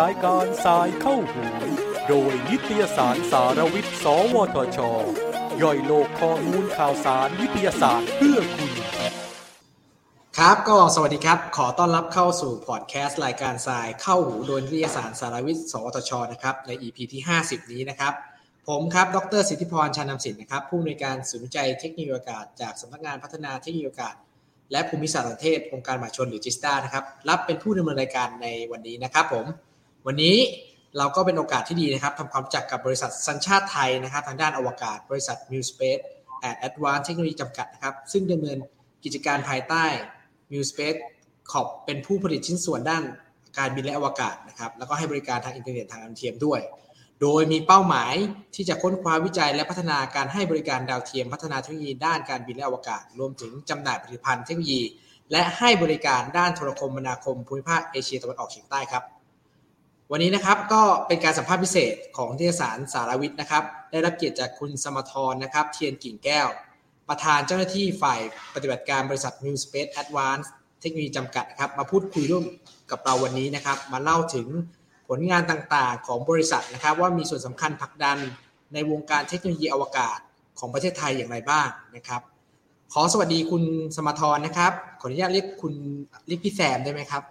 รายการสายเข้าหูโดยนิตยสารสารวิทย์ สวทช ย่อยโลกข้อมูลข่าวสารวิทยาศาสตร์เพื่อคุณ ครับก็สวัสดีครับ ขอต้อนรับเข้าสู่พอดแคสต์รายการสายเข้าหูโดยนิตยสารสารวิทย์ สวทช นะครับ ใน EP ที่ 50 นี้นะครับ ผมครับ ดรสิทธิพรชานำสินนะครับ ผู้อำนวยการศูนย์วิจัยเทคโนโลยีอากาศจากสำนักงานพัฒนาเทคโนโลยีอากาศ และภูมิศาสตร์ประเทศองค์การมหาชนหรือจิสตานะครับรับเป็นผู้ดำเนินรายการในวันนี้นะครับผมวันนี้เราก็เป็นโอกาสที่ดีนะครับทำความรู้จักกับบริษัทสัญชาติไทยนะครับทางด้านอวกาศ บริษัท m u Space and Advanced Technology จำกัดนะครับซึ่งดำเนินกิจการภายใต้ m u Space ขอบเป็นผู้ผลิตชิ้นส่วนด้านการบินและอวกาศนะครับแล้วก็ให้บริการทางอินเทอร์เน็ตทางดาวเทียมด้วย โดยมีเป้าหมายที่จะค้นคว้าวิจัยและพัฒนาการให้บริการดาวเทียม พัฒนาเทคโนโลยีด้านการบินและอวกาศ รวมถึงจำหน่ายผลิตภัณฑ์เทคโนโลยี และให้บริการด้านโทรคมนาคมภูมิภาคเอเชียตะวันออกเฉียงใต้ครับ วันนี้นะครับก็เป็นการสัมภาษณ์พิเศษของนิตยสารสารวิทย์นะครับ ได้รับเกียรติจากคุณสมทรนะครับ เทียนกิ่งแก้ว ประธานเจ้าหน้าที่ฝ่ายปฏิบัติการบริษัท New Space Advanced เทคโนโลยีจำกัดครับมาพูดคุยร่วมกับเราวันนี้นะครับ มาเล่าถึง ลงานต่างๆของบริษัทนะครับว่ามีส่วนสำคัญผลักดันในวงการเทคโนโลยีอวกาศของประเทศไทยอย่างไรบ้างนะครับ ขอสวัสดีคุณสมทรนะครับ ขออนุญาตเรียกคุณเรียกพี่แซมได้ไหมครับ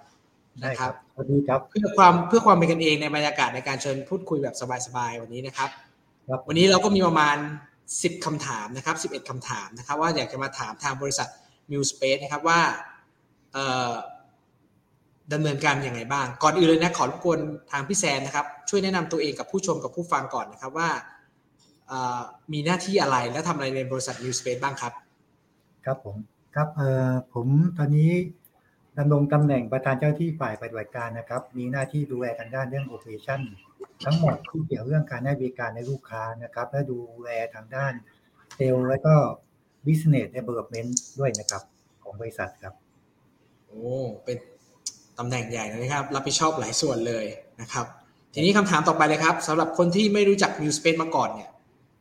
ได้ครับสวัสดีครับเพื่อความเพื่อความเป็นกันเองในบรรยากาศในการเชิญพูดคุยแบบสบายๆวันนี้นะครับครับวันนี้เราก็มีประมาณ 10คำถามนะครับ 11คำถามนะครับ ว่าอยากจะมาถามทางบริษัท New Space นะครับว่าเอ่อ ดำเนินการยังไงบ้าง ก่อนอื่นเลยนะขอรบกวนทางพี่แซมนะครับ ช่วยแนะนำตัวเองกับผู้ชมกับผู้ฟังก่อนนะครับว่าเอ่อมีหน้าที่อะไรและทำอะไรในบริษัท New Space บ้างครับ ครับผมครับเอ่อผมตอนนี้ดำรงตำแหน่งประธานเจ้าที่ฝ่ายปฏิบัติการนะครับ มีหน้าที่ดูแลทางด้านเรื่องโอเปอเรชั่นทั้งหมดที่เกี่ยวเรื่องการให้บริการในลูกค้านะครับ และดูแลทางด้านเซลล์และก็ business development ด้วยนะครับ ของบริษัทครับ โอ้เป็น ตำแหน่งใหญ่นะครับ รับผิดชอบหลายส่วนเลยนะครับ ทีนี้คำถามต่อไปเลยครับสำหรับคนที่ไม่รู้จัก New Space มาก่อนเนี่ย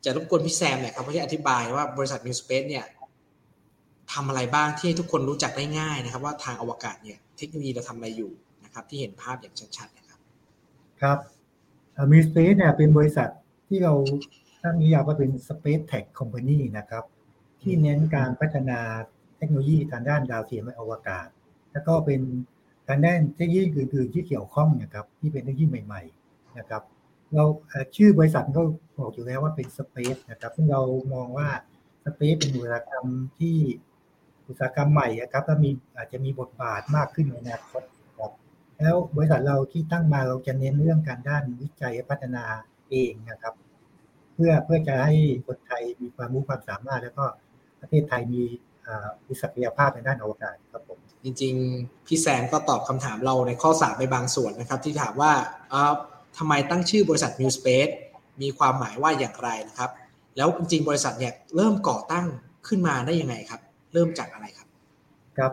จะรบกวนพี่แซมเนี่ยครับเพื่อที่อธิบายว่าบริษัท New Space เนี่ยทำอะไรบ้างที่ให้ทุกคนรู้จักได้ง่ายนะครับ ว่าทางอวกาศเนี่ยเทคโนโลยีเราทำอะไรอยู่นะครับ ที่เห็นภาพอย่างชัดๆนะครับ ครับมิสเปซเนี่ยเป็นบริษัทที่เราตั้งนิยามว่าเป็น Space Tech Company นะครับ ที่เน้นการพัฒนาเทคโนโลยีทางด้านดาวเทียมและอวกาศ แล้วก็เป็น ทางด้านเทคโนโลยีอื่นๆที่เกี่ยวข้องนะครับที่เป็นเทคโนโลยีใหม่ๆนะครับเราชื่อบริษัทก็บอกอยู่แล้วว่าเป็น Space นะครับซึ่งเรามองว่า Space เป็นอุตสาหกรรมที่อุตสาหกรรมใหม่นะครับแล้วมีอาจจะมีบทบาทมากขึ้นในอนาคตครับแล้วบริษัทเราที่ตั้งมาเราจะเน้นเรื่องการด้านวิจัยและพัฒนาเองนะครับ เพื่อเพื่อจะให้คนไทยมีความรู้ความสามารถ แล้วก็ประเทศไทยมีอ่ามีศักยภาพในด้านอวกาศครับผม จริงๆ พี่แซมก็ตอบคำถามเราในข้อสามไปบางส่วนนะครับ ที่ถามว่าทำไมตั้งชื่อบริษัท Mu Space มีความหมายว่าอย่างไรนะครับ แล้วจริงๆ บริษัทเนี่ยเริ่มก่อตั้งขึ้นมาได้ยังไงครับ เริ่มจากอะไรครับครับ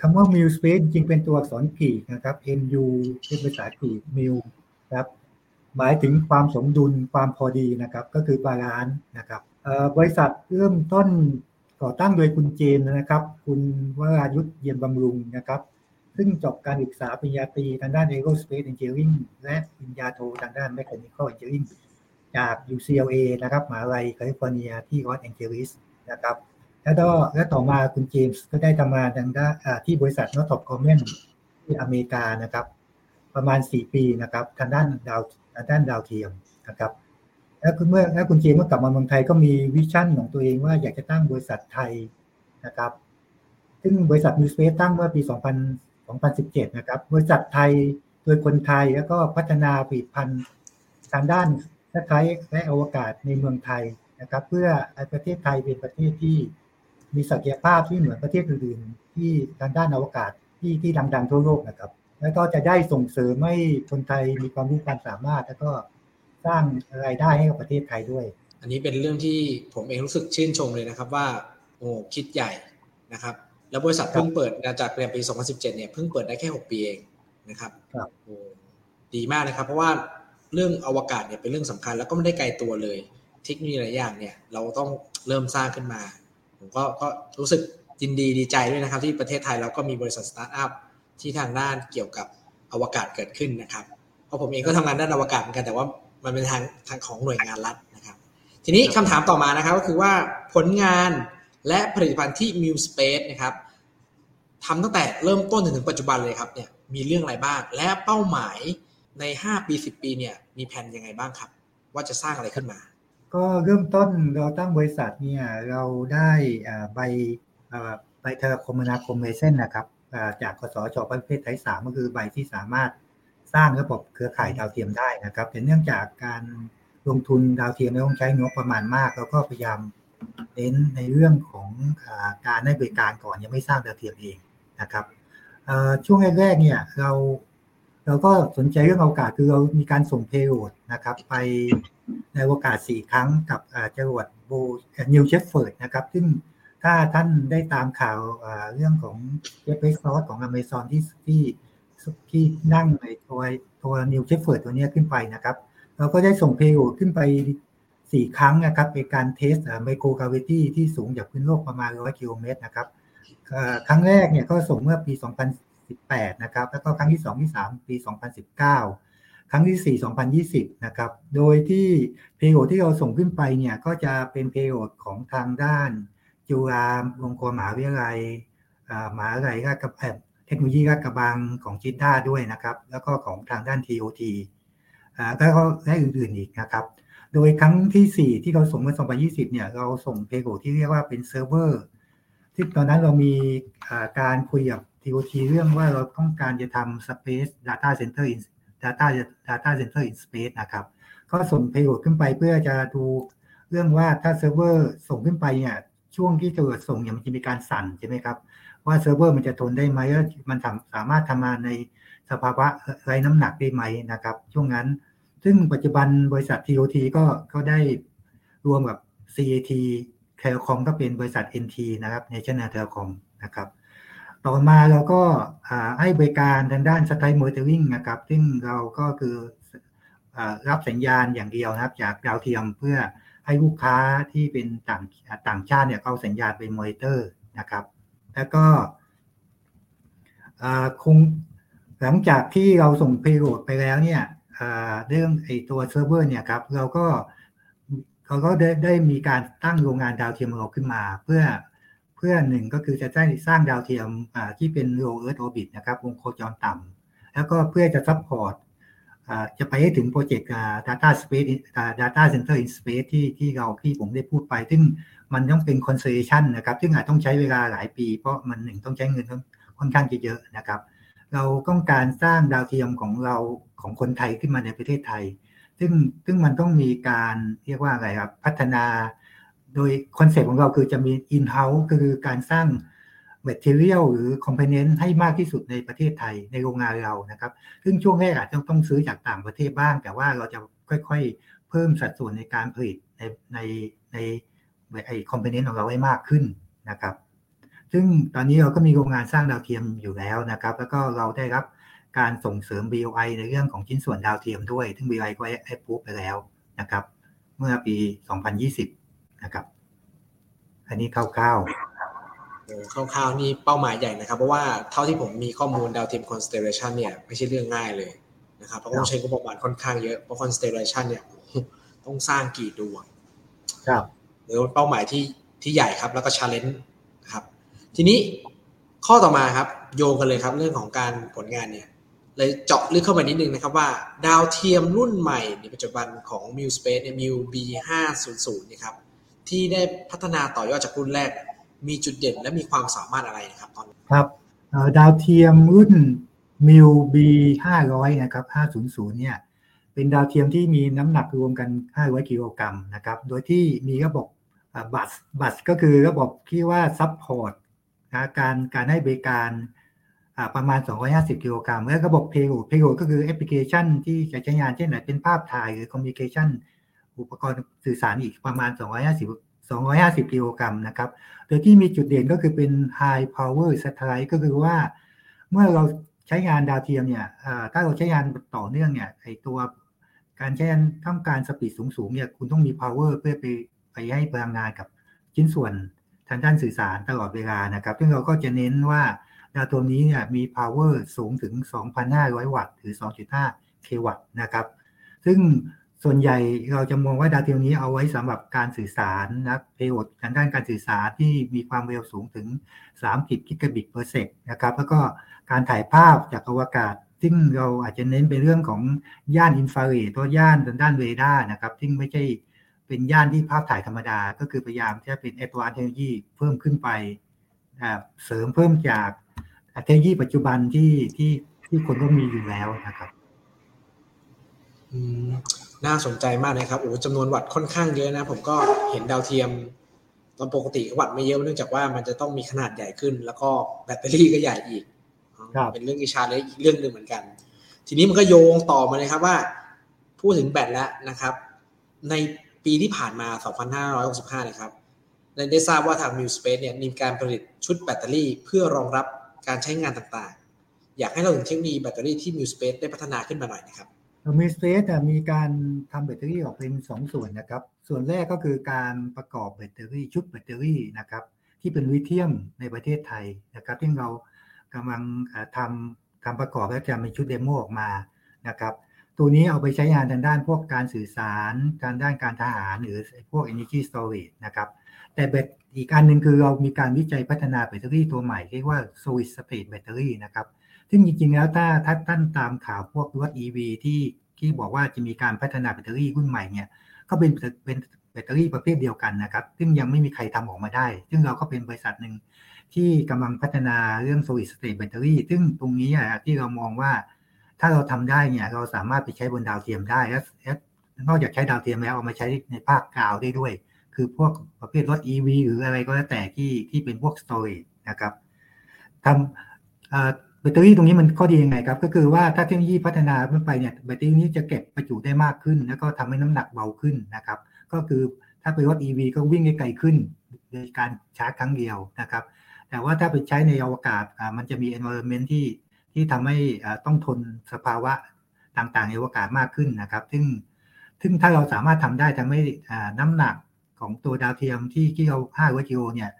คำว่า m i l space จริงเป็นตัวอักษรกรีกนะครับ Mu เป็นภาษากรีก Mu ครับหมายถึงความสมดุลความพอดีนะครับ ก็คือ balance นะครับบริษัทเริ่มต้น ก่อตั้งโดยคุณเจมส์นะครับ คุณวรายุทธเยี่ยมบำรุงนะครับ ซึ่งจบการศึกษาปริญญาตรีทางด้าน Aerospace Engineering และปริญญาโททางด้าน Mechanical Engineering จาก UCLA นะครับมหาลัยแคลิฟอร์เนียที่ลอสแองเจลิสนะครับ แล้วก็และต่อมาคุณเจมส์ก็ได้ทำงานทางด้านที่บริษัทนอต o คอมเมนที่อเมริกานะครับ ประมาณ 4 ปีนะครับ ทางด้านดาวทางด้านดาวเทียมนะครับ แล้วคุณเมื่อแล้วคุณเจมส์เมื่อกลับมาเมืองไทยก็มีวิชั่นของตัวเองว่าอยากจะตั้งบริษัทไทยนะครับ ซึ่งบริษัทมิวสเปซตั้งเมื่อปี 2000 2017 นะครับ บริษัทไทยโดยคนไทยแล้วก็พัฒนาผลิตภัณฑ์ทางด้านสไยและอวกาศในเมืองไทยนะครับ เพื่อให้ประเทศไทยเป็นประเทศที่มีศักยภาพที่เหมือนประเทศอื่นๆที่ทางด้านอวกาศที่ที่ดัง ๆ ทั่วโลกนะครับ แล้วก็จะได้ส่งเสริมให้คนไทยมีความรู้ความสามารถ แล้วก็ สร้างรายได้ให้กับประเทศไทยด้วย อันนี้เป็นเรื่องที่ผมเองรู้สึกชื่นชมเลยนะครับว่าโอ้คิดใหญ่นะครับ แล้วบริษัทเพิ่งเปิดจากเปลี่ยนปี 2017 เนี่ยเพิ่งเปิดได้แค่ 6 ปีเองนะครับครับโอ้ดีมากนะครับ เพราะว่าเรื่องอวกาศเนี่ยเป็นเรื่องสำคัญแล้วก็ไม่ได้ไกลตัวเลย เทคโนโลยีหลายอย่างเนี่ยเราต้องเริ่มสร้างขึ้นมา ผมก็ก็รู้สึกยินดีดีใจด้วยนะครับ ที่ประเทศไทยเราก็มีบริษัทสตาร์ทอัพที่ทางด้านเกี่ยวกับอวกาศเกิดขึ้นนะครับ เพราะผมเองก็ทำงานด้านอวกาศเหมือนกันแต่ว่า มันเป็นทางทางของหน่วยงานรัฐนะครับ ทีนี้คำถามต่อมานะครับก็คือว่าผลงานและผลิตภัณฑ์ที่ Mu Space นะครับทำตั้งแต่เริ่มต้นจนถึงปัจจุบันเลยครับเนี่ยมีเรื่องอะไรบ้าง และเป้าหมายใน 5 ปี 10 ปีเนี่ยมีแผนยังไงบ้างครับ ว่าจะสร้างอะไรขึ้นมา ก็เริ่มต้นเราตั้งบริษัทเนี่ยเราได้ใบใบเทอคมนาคมเลเซนนะครับจากกสชประเภทไทยสามก็คือใบที่สามารถ สร้างระบบเครือข่ายดาวเทียมได้นะครับแต่เนื่องจากการลงทุนดาวเทียมต้องใช้งบประมาณมากเราก็พยายามเน้นในเรื่องของการให้บริการก่อนยังไม่สร้างดาวเทียมเองนะครับช่วงแรกๆเนี่ยเราเราก็สนใจเรื่องอวกาศคือเรามีการส่ง payload นะครับ ไปในอวกาศสี่ครั้งกับจรวด Blue New Shepard นะครับ ซึ่งถ้าท่านได้ตามข่าวเรื่องของเจฟฟ์ เบซอสของอเมซอนที่ที่ ที่นั่งในตัวตัว New Shepard ตัวนี้ขึ้นไปนะครับเราก็ได้ส่ง payload ขึ้นไปสี่ครั้งนะครับเป็นการ test microgravity ที่สูงจากพื้นโลกประมาณร้อยกิโลเมตรนะครับครั้งแรกเนี่ยก็ส่งเมื่อปี 2018 นะครับแล้วก็ครั้งที่ 2 ที่ 3 ปี 2019 ครั้งที่ 4 2020 นะครับ โดยที่เพโลที่เราส่งขึ้นไปเนี่ยก็จะเป็นเพโลของทางด้านจุฬาลงกรณ์มหาวิทยาลัยมหาวิทยาลัยราชกระ เทคโนโลยีราชกระบังของจิด้าด้วยนะครับ แล้วก็ของทางด้าน TOT แล้วก็และอื่นๆอีกนะครับ โดยครั้งที่ 4 ที่เราส่งเมื่อ 2020 เนี่ย เราส่ง payload ที่เรียกว่าเป็นเซิร์ฟเวอร์ที่ตอนนั้นเรามีการคุยกับ TOT เรื่องว่าเราต้องการจะทำ Space Data Center in Data Data Center in Space นะครับ ก็ส่ง payload ขึ้นไปเพื่อจะดูเรื่องว่าถ้าเซิร์ฟเวอร์ส่งขึ้นไปเนี่ย ช่วงที่จะส่งเนี่ยมันจะมีการสั่นใช่ไหมครับ ว่าเซิร์ฟเวอร์มันจะทนได้ไหมว่ามันสามารถทำงานในสภาวะไร้น้ำหนักได้ไหมนะครับ ช่วงนั้น ซึ่งปัจจุบันบริษัท TOT ก็ก็ได้รวมกับ CAT Telecom ก็เป็นบริษัท NT นะครับ National Telecom นะครับต่อมาเราก็ให้บริการทางด้าน satellite monitoring นะครับ ซึ่งเราก็คือรับสัญญาณอย่างเดียวนะครับ จากดาวเทียมเพื่อ ให้ลูกค้าที่เป็นต่างต่างชาติเนี่ยเอาสัญญาณเป็นมอนิเตอร์นะครับ แล้วก็คงหลังจากที่เราส่ง payload ไปแล้วเนี่ยเรื่องไอตัวเซิร์ฟเวอร์เนี่ยครับเราก็เขาก็ได้ได้มีการตั้งโรงงานดาวเทียมเราขึ้นมา เพื่อเพื่อหนึ่งก็คือจะได้สร้างดาวเทียมที่เป็น low earth orbit นะครับวงโคจรต่ำแล้วก็เพื่อจะ support จะไปให้ถึง project data space data center in space ที่ที่เราที่ผมได้พูดไป ซึ่งมันต้องเป็น constellation นะครับ ซึ่งอาจต้องใช้เวลาหลายปี เพราะมันหนึ่งต้องใช้เงินค่อนข้างเยอะนะครับ เราต้องการสร้างดาวเทียมของเราของคนไทยขึ้นมาในประเทศไทย ซึ่งซึ่งมันต้องมีการเรียกว่าอะไรครับ พัฒนา โดย concept ของเราคือจะมี in-house คือการสร้าง material หรือ component ให้มากที่สุดในประเทศไทยในโรงงานเรานะครับ ซึ่งช่วงแรกอาจจะต้องซื้อจากต่างประเทศบ้าง แต่ว่าเราจะค่อยๆ เพิ่มสัดส่วนในการผลิตในในในไอคอมโพเนนต์ของเราให้มากขึ้นนะครับ ซึ่งตอนนี้เราก็มีโรงงานสร้างดาวเทียมอยู่แล้วนะครับ แล้วก็เราได้รับการส่งเสริม BOI ในเรื่องของชิ้นส่วนดาวเทียมด้วย ซึ่ง BOI ก็ให้พูดไปแล้วนะครับ เมื่อปี 2020 นะครับ อันนี้คร่าวๆ คร่าวๆนี่เป้าหมายใหญ่นะครับ เพราะว่าเท่าที่ผมมีข้อมูลดาวเทียม constellation เนี่ยไม่ใช่เรื่องง่ายเลยนะครับเพราะต้องใช้งบประมาณค่อนข้างเยอะเพราะ constellation เนี่ยต้องสร้างกี่ดวงครับหรือเป้าหมายที่ที่ใหญ่ครับ แล้วก็ challenge ครับ ทีนี้ข้อต่อมาครับ โยงกันเลยครับ เรื่องของการผลงานเนี่ยเลยเจาะลึกเข้าไปนิดนึงนะครับว่า ดาวเทียมรุ่นใหม่ในปัจจุบันของ m u Space เนี่ย MU B500 นี่ครับที่ได้พัฒนาต่อยอดจากรุ่นแรก มีจุดเด่นและมีความสามารถอะไรนะครับตอนนี้ครับดาวเทียมรุ่น m u B500 นะครับ500เนี่ยเป็นดาวเทียมที่มีน้ำหนักรวมกัน 500 กิโลกรัมนะครับ โดยที่มีระบบ bus bus ก็คือระบบที่ว่า support การการให้บริการประมาณ 250 กิโลกรัมแล้วระบบ payload payload ก็คือแอปพลิเคชันที่จะใช้งานเช่นไหนเป็นภาพถ่ายหรือ communication อุปกรณ์สื่อสารอีกประมาณ 250 250 กิโลกรัมนะครับ โดยที่มีจุดเด่นก็คือเป็น high power satellite ก็คือว่า เมื่อเราใช้งานดาวเทียมเนี่ยถ้าเราใช้งานต่อเนื่องเนี่ยไอตัวการใช้งานต้องการสปีดสูงๆเนี่ยคุณต้องมี power เพื่อไปไปให้พลังงานกับชิ้นส่วนทางด้านสื่อสารตลอดเวลานะครับ ซึ่งเราก็จะเน้นว่าดาวตัวนี้เนี่ยมี power สูงถึง 2,500 วัตต์หรือ 2.5 k วัตต์นะครับ ซึ่ง ส่วนใหญ่เราจะมองว่าดาวเทียมนี้เอาไว้สำหรับการสื่อสารนะประโยชน์ทางด้านการสื่อสารที่มีความเร็วสูงถึง30 gigabit per sec นะครับ แล้วก็การถ่ายภาพจากอวกาศ ซึ่งเราอาจจะเน้นไปเรื่องของย่านอินฟราเรดตัวย่านทางด้านเรดาร์นะครับ ซึ่งไม่ใช่เป็นย่านที่ภาพถ่ายธรรมดา ก็คือพยายามที่จะเป็น advanced technology เพิ่มขึ้นไปเสริมเพิ่มจากเทคโนโลยีปัจจุบันที่ที่ที่คนก็มีอยู่แล้วนะครับ น่าสนใจมากนะครับโอ้จำนวนวัตต์ค่อนข้างเยอะนะ ผมก็เห็นดาวเทียมตอนปกติวัตต์ไม่เยอะเนื่องจากว่ามันจะต้องมีขนาดใหญ่ขึ้น แล้วก็แบตเตอรี่ก็ใหญ่อีก เป็นเรื่องอิชาเลยอีกเรื่องหนึ่งเหมือนกัน ทีนี้มันก็โยงต่อมาเลยครับว่า พูดถึงแบตแล้วนะครับ ในปีที่ผ่านมา 2565 นะครับได้ทราบว่าทาง m u Space เนี่ยมีการผลิตชุดแบตเตอรี่ เพื่อรองรับการใช้งานต่างๆ อยากให้เราถึงเทคโนโลยีแบตเตอรี่ที่ m u Space ได้พัฒนาขึ้นมาหน่อยนะครับ mu Space มีการทำแบตเตอรี่ออกเป็นสองส่วนนะครับ ส่วนแรกก็คือการประกอบแบตเตอรี่ชุดแบตเตอรี่นะครับ ที่เป็นลิเธียมในประเทศไทยนะครับที่เรากำลังทำทำประกอบและจะมีชุด demo ออกมานะครับ ตัวนี้เอาไปใช้งานทางด้านพวกการสื่อสารการด้านการทหารหรือพวก energy storage นะครับ แต่แบตอีกอันหนึ่งคือเรามีการวิจัยพัฒนาแบตเตอรี่ตัวใหม่เรียกว่า solid state battery นะครับ ซึ่งจริงๆ แล้วถ้าถ้าท่านตามข่าวพวกรถ EV ที่ที่บอกว่าจะมีการพัฒนาแบตเตอรี่รุ่นใหม่เนี่ยก็เป็นเป็นแบตเตอรี่ประเภทเดียวกันนะครับ ซึ่งยังไม่มีใครทำออกมาได้ ซึ่งเราก็เป็นบริษัทหนึ่งที่กำลังพัฒนาเรื่อง solid state battery ซึ่งตรงนี้ที่เรามองว่า ถ้าเราทำได้เนี่ยเราสามารถไปใช้บนดาวเทียมได้และนอกจากใช้ดาวเทียมแล้วเอามาใช้ในภาคกลาวได้ด้วย คือพวกประเภทรถ EV หรืออะไรก็แล้วแต่ที่ที่เป็นพวก storage นะครับทำ แบตเตอรี่ตรงนี้มันข้อดียังไงครับก็คือว่าถ้าเทคโนโลยีพัฒนาขึ้นไปเนี่ยแบตเตอรี่นี้จะเก็บประจุได้มากขึ้น แล้วก็ทำให้น้ำหนักเบาขึ้นนะครับ ก็คือถ้าไปรถ EV ก็วิ่งได้ไกลขึ้นโดยการชาร์จครั้งเดียวนะครับ แต่ว่าถ้าไปใช้ในอวกาศมันจะมี environment ที่ที่ทำให้ต้องทนสภาวะต่างๆในอวกาศมากขึ้นนะครับ ซึ่งซึ่งถ้าเราสามารถทำได้ทำให้น้ำหนักของตัวดาวเทียมที่ที่เรา5กิโลเนี่ย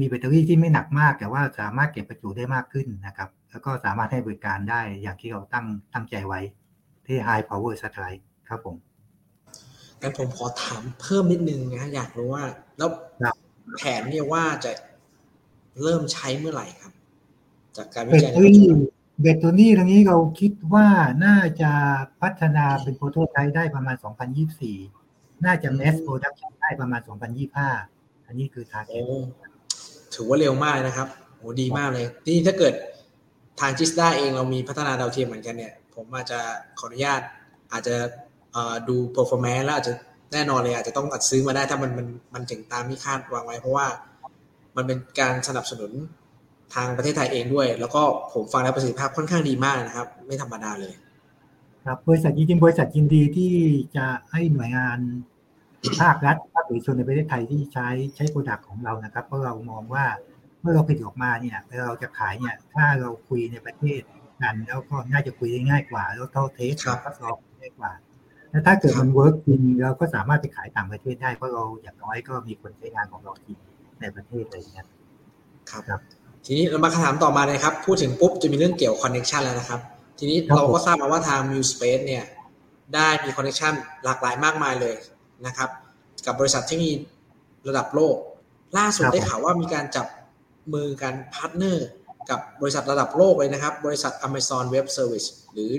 มีแบตเตอรี่ที่ไม่หนักมาก แต่ว่าสามารถเก็บประจุได้มากขึ้นนะครับ แล้วก็สามารถให้บริการได้อย่างที่เราตั้งตั้งใจไว้ ที่ High Power Satellite ครับผมงั้นผมขอถามเพิ่มนิดนึงนะ อยากรู้ว่า แล้วแผนเนี่ยว่าจะเริ่มใช้เมื่อไหร่ครับ จากการวิจัยในปัจจุบันแบตตัวนี้ตรงนี้เราคิดว่าน่าจะพัฒนาเป็น prototype ได้ประมาณ 2024 น่าจะ mass production ได้ประมาณ 2025 อันนี้คือทาร์เก็ตถือว่าเร็วมากนะครับโอ้ดีมากเลย นี่ถ้าเกิด ทางจิสด้าเองเรามีพัฒนาดาวเทียมเหมือนกันเนี่ย ผมอาจจะขออนุญาตอาจจะดู performance แล้วอาจจะแน่นอนเลยอาจจะต้องอัดซื้อมาได้ถ้ามันมันมันถึงตามที่คาดวางไว้ เพราะว่ามันเป็นการสนับสนุนทางประเทศไทยเองด้วย แล้วก็ผมฟังแล้วประสิทธิภาพค่อนข้างดีมากนะครับ ไม่ธรรมดาเลย ครับบริษัทจริงๆบริษัทยินดีที่จะให้หน่วยงานภาครัฐภาคเอกชนในประเทศไทยที่ใช้ใช้ product ของเรานะครับ เพราะเรามองว่า เมื่อเราผลิตออกมาเนี่ยเราจะขายเนี่ย ถ้าเราคุยในประเทศกันแล้วก็น่าจะคุยได้ง่ายกว่า แล้วถ้า test เราก็สอบง่ายกว่าแล้วถ้าเกิดมัน work จริงเราก็สามารถไปขายต่างประเทศได้เพราะเราอย่างน้อยก็มีคนใช้งานของเราทีในประเทศอะไรอย่างเงี้ยครับ ทีนี้เรามาคำถามต่อมาเลยครับ พูดถึงปุ๊บจะมีเรื่องเกี่ยว connection แล้วนะครับ ทีนี้เราก็ทราบมาว่าทาง m u s p a c e เนี่ย ได้มี connection หลากหลายมากมายเลยนะครับ กับบริษัทที่มีระดับโลก ล่าสุดได้ข่าวว่ามีการจับ มือกัน partner กับบริษัทระดับโลกเลยนะครับ บริษัท Amazon Web Service หรือ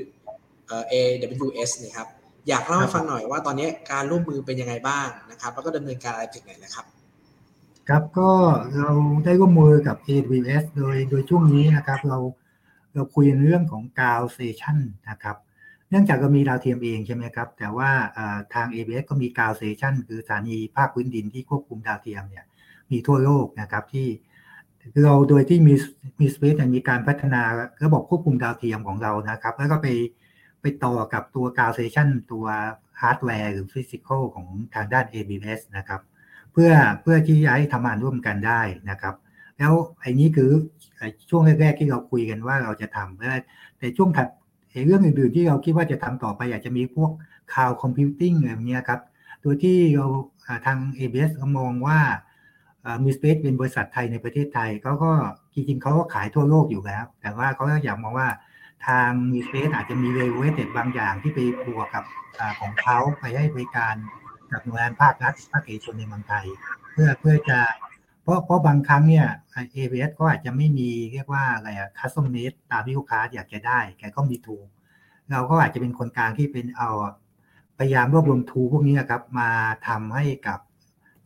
AWS นะครับ อยากเล่าให้ฟังหน่อยว่าตอนนี้การร่วมมือเป็นยังไงบ้างนะครับ แล้วก็ดำเนินการอะไรถึงไหนนะครับ ครับก็เราได้ร่วมมือกับ AWS โดยโดยช่วงนี้นะครับ เราเราคุยในเรื่องของกาวเซชันนะครับ เนื่องจากเรามีดาวเทียมเองใช่ไหมครับ แต่ว่าทาง AWS ก็มีกาวเซชันคือสถานีภาคพื้นดินที่ควบคุมดาวเทียมเนี่ยมีทั่วโลกนะครับที่ เราโดยที่มี mu Space มีการพัฒนาระบบควบคุมดาวเทียมของเรานะครับ แล้วก็ไปไปต่อกับตัวกาวเซชันตัวฮาร์ดแวร์หรือ physical ของทางด้าน AWS นะครับ เพื่อเพื่อที่จะให้ทำงานร่วมกันได้นะครับ แล้วไอ้นี้คือช่วงแรกๆที่เราคุยกันว่าเราจะทำแต่ช่วงถัดเรื่องอื่นๆที่เราคิดว่าจะทำต่อไปอาจจะมีพวกคาวคอมพิวติ้งอะไรเงี้ยครับตัวที่เราทาง ABS มองว่า มีสเปซเป็นบริษัทไทยในประเทศไทยเขาก็จริงๆเขาก็ขายทั่วโลกอยู่แล้ว แต่ว่าเขาก็อยากมองว่าทางมีสเปซอาจจะมีเวเวเต็บางอย่างที่ไปบวกกับอของเขาไปให้บริการกับหน่วยงานภาครัฐภาคเอกชนในเมืองไทย เพื่อเพื่อจะเพราะเพราะบางครั้งเนี่ย AWS ก็อาจจะไม่มีเรียกว่าอะไรอะ custom made ตามที่ลูกค้าอยากจะได้ แต่ก็มี tool เราก็อาจจะเป็นคนกลางที่เป็นเอาพยายามรวบรวม tool พวกนี้ครับมาทำให้กับ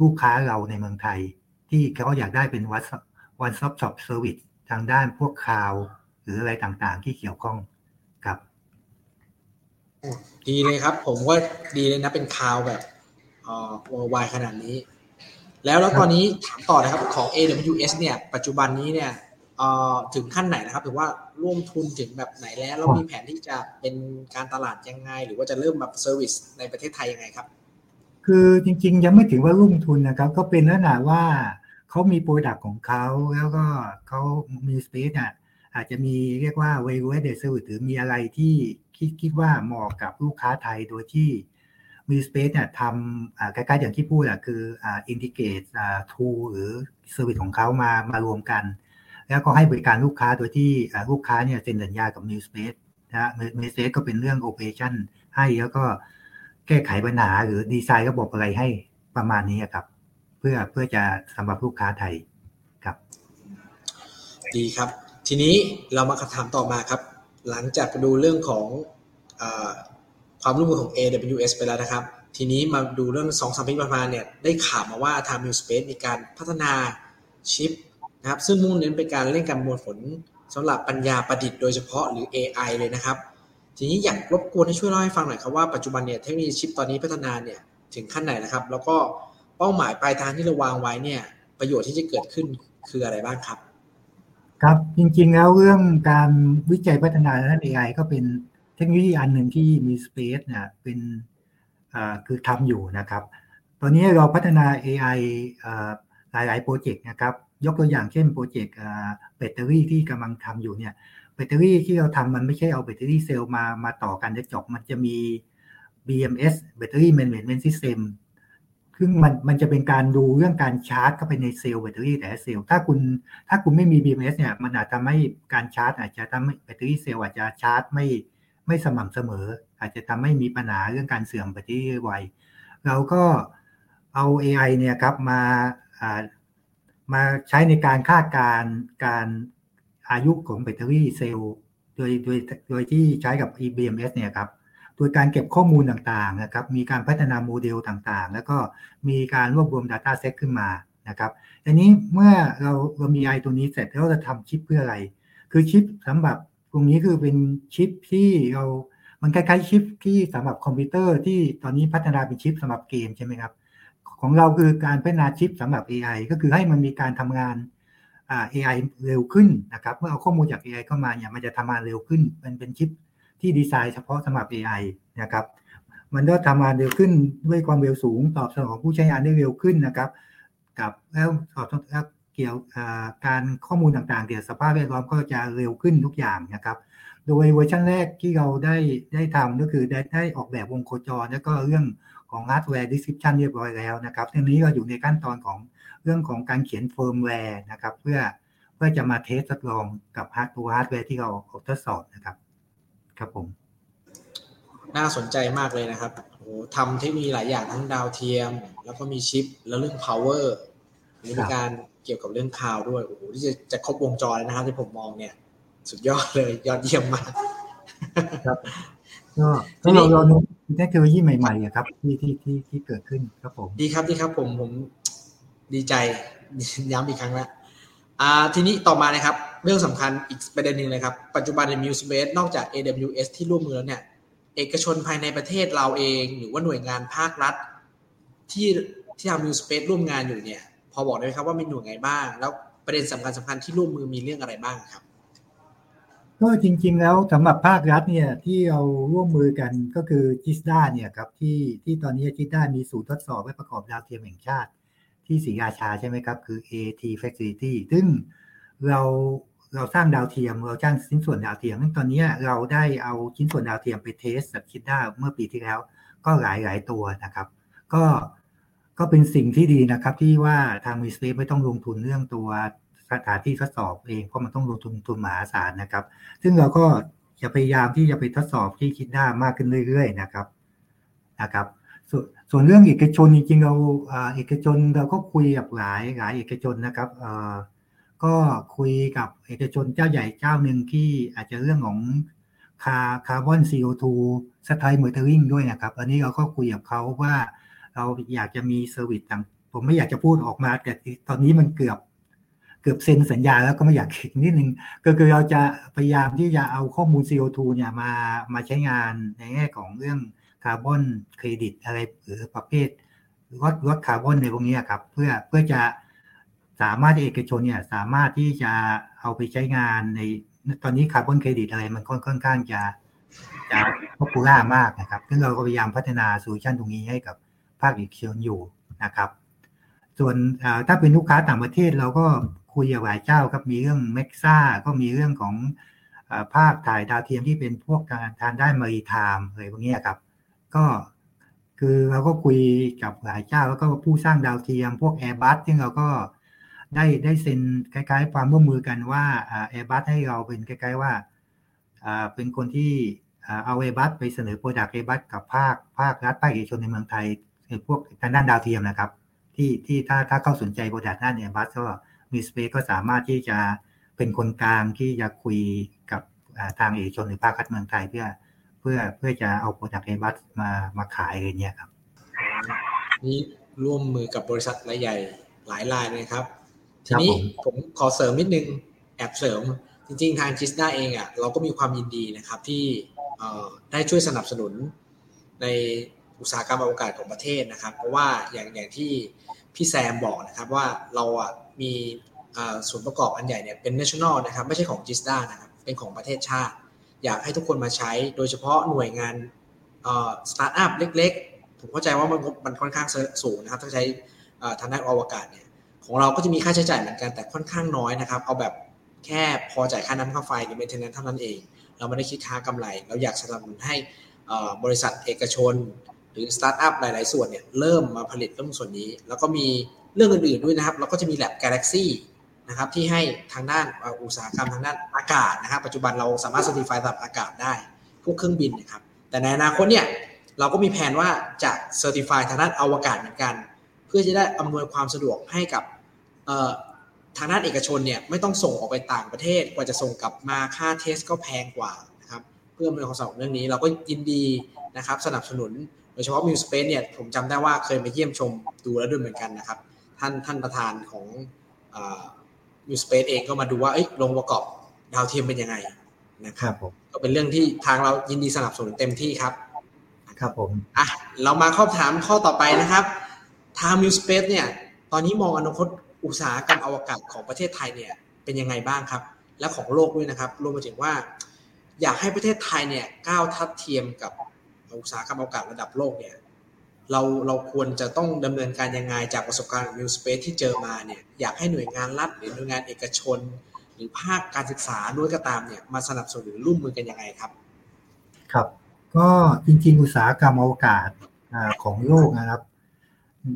ลูกค้าเราในเมืองไทย ที่เขาอยากได้เป็นวั one stop shop service ทางด้านพวก cloud หรืออะไรต่างๆ ที่เกี่ยวข้องครับดีเลยครับ ผมว่าดีเลยนะเป็น cloud แบบเอ่อ worldwide ขนาดนี้ แล้วแล้วตอนนี้ถามต่อนะครับของ AWS เนี่ย ปัจจุบันนี้เนี่ยเอ่อถึงขั้นไหนนะครับถือว่าร่วมทุนถึงแบบไหนแล้วแล้วมีแผนที่จะเป็นการตลาดยังไง หรือว่าจะเริ่มแบบ service ในประเทศไทยยังไงครับ คือจริงๆ ยังไม่ถึงว่าร่วมทุนนะครับ ก็เป็นลักษณะว่า เขามี product ของเขาแล้วก็เขามี space อะอาจจะมีเรียกว่าเวเวเดเซอร์หรือมีอะไรที่คิดคิดว่าเหมาะกับลูกค้าไทยโดยที่ mu Space เนี่ยทำใกล้ๆอย่างที่พูดอะคือ integrate tool หรือ service ของเขามามารวมกัน แล้วก็ให้บริการลูกค้าโดยที่ลูกค้าเนี่ยเซ็นสัญญากับ mu Space นะ mu Space ก็เป็นเรื่อง operation ให้แล้วก็แก้ไขปัญหาหรือดีไซน์ระบบอะไรให้ประมาณนี้ครับ เพื่อเพื่อจะสำหรับลูกค้าไทยครับ ดีครับ ทีนี้เรามาคำถามต่อมาครับ หลังจากดูเรื่องของอความร่วมมือของ AWS ไปแล้วนะครับ ทีนี้มาดูเรื่องสองสามปีประมาณเนี่ยได้ข่าวมาว่าทาง m i l Space มีการพัฒนาชิปนะครับ ซึ่งมุ่งเน้นเป็นการเล่นการมวลผลสำหรับปัญญาประดิษฐ์โดยเฉพาะหรือ AI เลยนะครับ ทีนี้อยากรบกวนให้ช่วยเล่าให้ฟังหน่อยครับว่าปัจจุบันเนี่ยเทคโนโลยีชิปตอนนี้พัฒนาเนี่ยถึงขั้นไหนนะครับ แล้วก็ เป้าหมายปลายทางที่เราวางไว้เนี่ย ประโยชน์ที่จะเกิดขึ้นคืออะไรบ้างครับ ครับจริงๆแล้วเรื่องการวิจัยพัฒนาด้าน AI ก็เป็นเทคโนโลยีอันหนึ่งที่ mu Space เนี่ยเป็นคือทำอยู่นะครับ ตอนนี้เราพัฒนา AI หลายๆ project นะครับ ยกตัวอย่างเช่น project แบตเตอรี่ที่กำลังทำอยู่เนี่ยแบตเตอรี่ที่เราทำมันไม่ใช่เอาแบตเตอรี่เซลล์มามาต่อกันจะจบมันจะมี BMS Battery Management System ซึ่งมันมันจะเป็นการดูเรื่องการชาร์จเข้าไปในเซลล์แบตเตอรี่แต่เซลล์ถ้าคุณถ้าคุณไม่มี BMS เนี่ยมันอาจจะทำให้การชาร์จ อาจจะทำให้แบตเตอรี่เซลล์อาจจะชาร์จไม่ไม่สม่ำเสมอ อาจจะทำให้มีปัญหาเรื่องการเสื่อมแบตเตอรี่ไวเราก็เอา AI เนี่ยครับมามาใช้ในการคาดการการอายุของแบตเตอรี่เซลล์โดยโดยโดยที่ใช้กับ BMS เนี่ยครับ โดยการเก็บข้อมูลต่างๆนะครับ มีการพัฒนาโมเดลต่างๆ แล้วก็มีการรวบรวม Data Set ขึ้นมานะครับทีนี้เมื่อเราเรามี AI ตัวนี้เสร็จแล้วเราจะทำชิปเพื่ออะไร คือชิปสำหรับตรงนี้คือเป็นชิปที่เรามันคล้ายๆชิปที่สำหรับคอมพิวเตอร์ที่ตอนนี้พัฒนาเป็นชิปสำหรับเกมใช่ไหมครับ ของเราคือการพัฒนาชิปสำหรับ AI ก็คือให้มันมีการทำงาน AI เร็วขึ้นนะครับ เมื่อเอาข้อมูลจาก AI เข้ามาเนี่ยมันจะทำงานเร็วขึ้นมันเป็นชิป ที่ดีไซน์เฉพาะสำหรับ AI นะครับ มันก็ทำงานเร็วขึ้นด้วยความเร็วสูง ตอบสนองผู้ใช้งานได้เร็วขึ้นนะครับ กับแล้วตอบเกี่ยวการข้อมูลต่างๆ เกี่ยวกับสภาพแวดล้อมก็จะเร็วขึ้นทุกอย่างนะครับ โดยเวอร์ชันแรกที่เราได้ได้ทำก็คือได้ได้ออกแบบวงโคจร แล้วก็เรื่องของ hardware description เรียบร้อยแล้วนะครับทีนี้ก็อยู่ในขั้นตอนของเรื่องของการเขียนเฟิร์มแวร์นะครับ เพื่อเพื่อจะมา test ทดลองกับฮาร์ดตัวฮาร์ดแวร์ที่เราทดสอบนะครับ ครับผม น่าสนใจมากเลยนะครับโอ้ทำเทคโนโลยีหลายอย่างทั้งดาวเทียม แล้วก็มีชิป แล้วเรื่อง power มีการเกี่ยวกับเรื่องข่าวด้วยโอ้โหที่จะจะครบวงจรนะครับ ที่ผมมองเนี่ย สุดยอดเลยยอดเยี่ยมมากครับก็ก็เราเราเทคโนโลยีใหม่ๆครับที่ที่ที่ที่เกิดขึ้นครับผม ดีครับดีครับผมผมดีใจย้ำอีกครั้งแล้ว อ่าทีนี้ต่อมานะครับ เรื่องสำคัญอีกประเด็นหนึ่งเลยครับ ปัจจุบันใน m u s p a c e นอกจาก AWS ที่ร่วมมือแล้วเนี่ย เอกชนภายในประเทศเราเองหรือว่าหน่วยงานภาครัฐ ที่ที่ทำ m u s p a c e ร่วมงานอยู่เนี่ย พอบอกได้ไหมครับว่ามีหน่วยงานบ้าง แล้วประเด็นสำคัญสำคัญที่ร่วมมือมีเรื่องอะไรบ้างครับก็จริง ๆ แล้วสำหรับภาครัฐเนี่ยที่เราร่วมมือกันก็คือ GISTDA เนี่ยครับที่ที่ตอนนี้ GISTDA มีศูนย์ทดสอบและประกอบดาวเทียมแห่งชาติ ที่ศรีราชาใช่ไหมครับ คือ AIT Facility ซึ่งเราเราสร้างดาวเทียม เราจ้างชิ้นส่วนดาวเทียมตอนนี้เราได้เอาชิ้นส่วนดาวเทียมไป test กับ GISTDA เมื่อปีที่แล้ว ก็หลายหลายตัวนะครับ ก็ก็เป็นสิ่งที่ดีนะครับ ที่ว่าทาง mu Space ไม่ต้องลงทุนเรื่องตัวสถานที่ทดสอบเองเพราะมันต้องลงทุนทุนมหาศาลนะครับ ซึ่งเราก็จะพยายามที่จะไปทดสอบที่ GISTDA มากขึ้นเรื่อยๆนะครับนะครับ สส่วนเรื่องเอกชนจริงๆเราเอกชนเราก็คุยกับหลายหลายเอกชนนะครับก็คุยกับเอกชนเจ้าใหญ่เจ้าหนึ่งที่อาจจะเรื่องของคาคาร์บอน CO2 สไตล์เมอร์เทอริงด้วยนะครับ อันนี้เราก็คุยกับเขาว่าเราอยากจะมี service ต่างผมไม่อยากจะพูดออกมาแต่ตอนนี้มันเกือบเกือบเซ็นสัญญาแล้วก็ไม่อยากขิงนิดนึงก็คือเราจะพยายามที่จะเอาข้อมูล CO2 เนี่ยมามาใช้งานในแง่ของเรื่อง คาร์บอนเครดิตอะไรหรือประเภทลดลดคาร์บอนในพวกนี้ครับ เพื่อเพื่อจะสามารถเอกชนเนี่ยสามารถที่จะเอาไปใช้งานในตอนนี้คาร์บอนเครดิตอะไรมันค่อนข้างจะจะ popular มากนะครับ ซึ่งเราก็พยายามพัฒนา solution ตรงนี้ให้กับภาคเอกชนอยู่นะครับ ส่วนถ้าเป็นลูกค้าต่างประเทศเราก็คุยกับหลายเจ้าครับ มีเรื่องเม็กซ่าก็มีเรื่องของภาพถ่ายดาวเทียมที่เป็นพวกการทานได้ maritime อะไรพวกนี้ครับ ก็คือเราก็คุยกับหลายเจ้าแล้วก็ผู้สร้างดาวเทียม พวก Airbus ที่เราก็ได้ได้เซ็นคล้ายๆ ความร่วมมือกันว่าแอร์บัสให้เราเป็นคล้ายๆว่าเป็นคนที่เอาแอร์บัสไปเสนอ product Airbus กับภาคภาครัฐภาคเอกชนในเมืองไทยพวกทางด้านดาวเทียมนะครับ ที่ที่ถ้าถ้าเขาสนใจ product ด้านแอร์บัสก็ mu Space ก็สามารถที่จะเป็นคนกลางที่จะคุยกับทางเอกชนหรือภาครัฐเมืองไทย เพื่อ เพื่อเพื่อจะเอา product Airbus มามาขายอะไรเงี้ยครับนี่ร่วมมือกับบริษัทรายใหญ่หลายรายเลยครับ ทีนี้ผมขอเสริมนิดนึงแอบเสริม จริง ๆ ทาง GISTDA เองอะเราก็มีความยินดีนะครับที่ได้ช่วยสนับสนุนในอุตสาหกรรมอวกาศของประเทศนะครับ เพราะว่าอย่างอย่างที่พี่แซมบอกนะครับว่าเราอะมีส่วนประกอบอันใหญ่เนี่ยเป็น national นะครับ ไม่ใช่ของ GISTDA นะครับ เป็นของประเทศชาติ อยากให้ทุกคนมาใช้ โดยเฉพาะหน่วยงานสตาร์ทอัพเล็กๆ ผมเข้าใจว่ามันมันค่อนข้างสูงนะครับถ้าใช้ทางด้านอวกาศเนี่ยของเราก็จะมีค่าใช้จ่ายเหมือนกันแต่ค่อนข้างน้อยนะครับ เอาแบบแค่พอจ่ายค่าน้ำค่าไฟหรือเมนเทนแนนเท่านั้นเอง เราไม่ได้คิดค่ากำไร เราอยากสนับสนุนให้บริษัทเอกชน หรือสตาร์ทอัพหลาย ๆ ส่วนเนี่ยเริ่มมาผลิตเรื่องส่วนนี้ แล้วก็มีเรื่องอื่น ๆ ด้วยนะครับ เราก็จะมีแลบ Galaxy นะครับที่ให้ทางด้านอุตสาหกรรมทางด้านอากาศนะครับ ปัจจุบันเราสามารถ certify สำหรับอากาศได้พวกเครื่องบินนะครับแต่ในอนาคตเนี่ยเราก็มีแผนว่าจะ certify ทางด้านอวกาศเหมือนกัน เพื่อจะได้อำนวยความสะดวกให้กับทางด้านเอกชนเนี่ยไม่ต้องส่งออกไปต่างประเทศกว่าจะส่งกลับมาค่า test ก็แพงกว่านะครับเพื่อเห็นความสำคัญเรื่องนี้ เราก็ยินดีนะครับสนับสนุนโดยเฉพาะ mu Space เนี่ยผมจำได้ว่าเคยไปเยี่ยมชมดูแล้วด้วยเหมือนกันนะครับ ท่านท่านประธานของ mu Space เองก็มาดูว่าโรงประกอบดาวเทียมเป็นยังไงนะครับก็เป็นเรื่องที่ทางเรายินดีสนับสนุนเต็มที่ครับครับผมอะเรามาข้อถามข้อต่อไปนะครับทางมิวสเปซเนี่ย ตอนนี้มองอนาคตอุตสาหกรรมอวกาศของประเทศไทยเนี่ยเป็นยังไงบ้างครับ และของโลกด้วยนะครับ รวมไปถึงว่า อยากให้ประเทศไทยเนี่ยก้าวทัดเทียมกับอุตสาหกรรมอวกาศระดับโลกเนี่ย เราเราควรจะต้องดำเนินการยังไงจากประสบการณ์มิวสเปซที่เจอมาเนี่ยอยากให้หน่วยงานรัฐหรือหน่วยงานเอกชน หรือภาคการศึกษาด้วยก็ตามเนี่ยมาสนับสนุนร่วมมือกันยังไงครับ ครับ ก็จริงๆ อุตสาหกรรมอวกาศของโลกนะครับ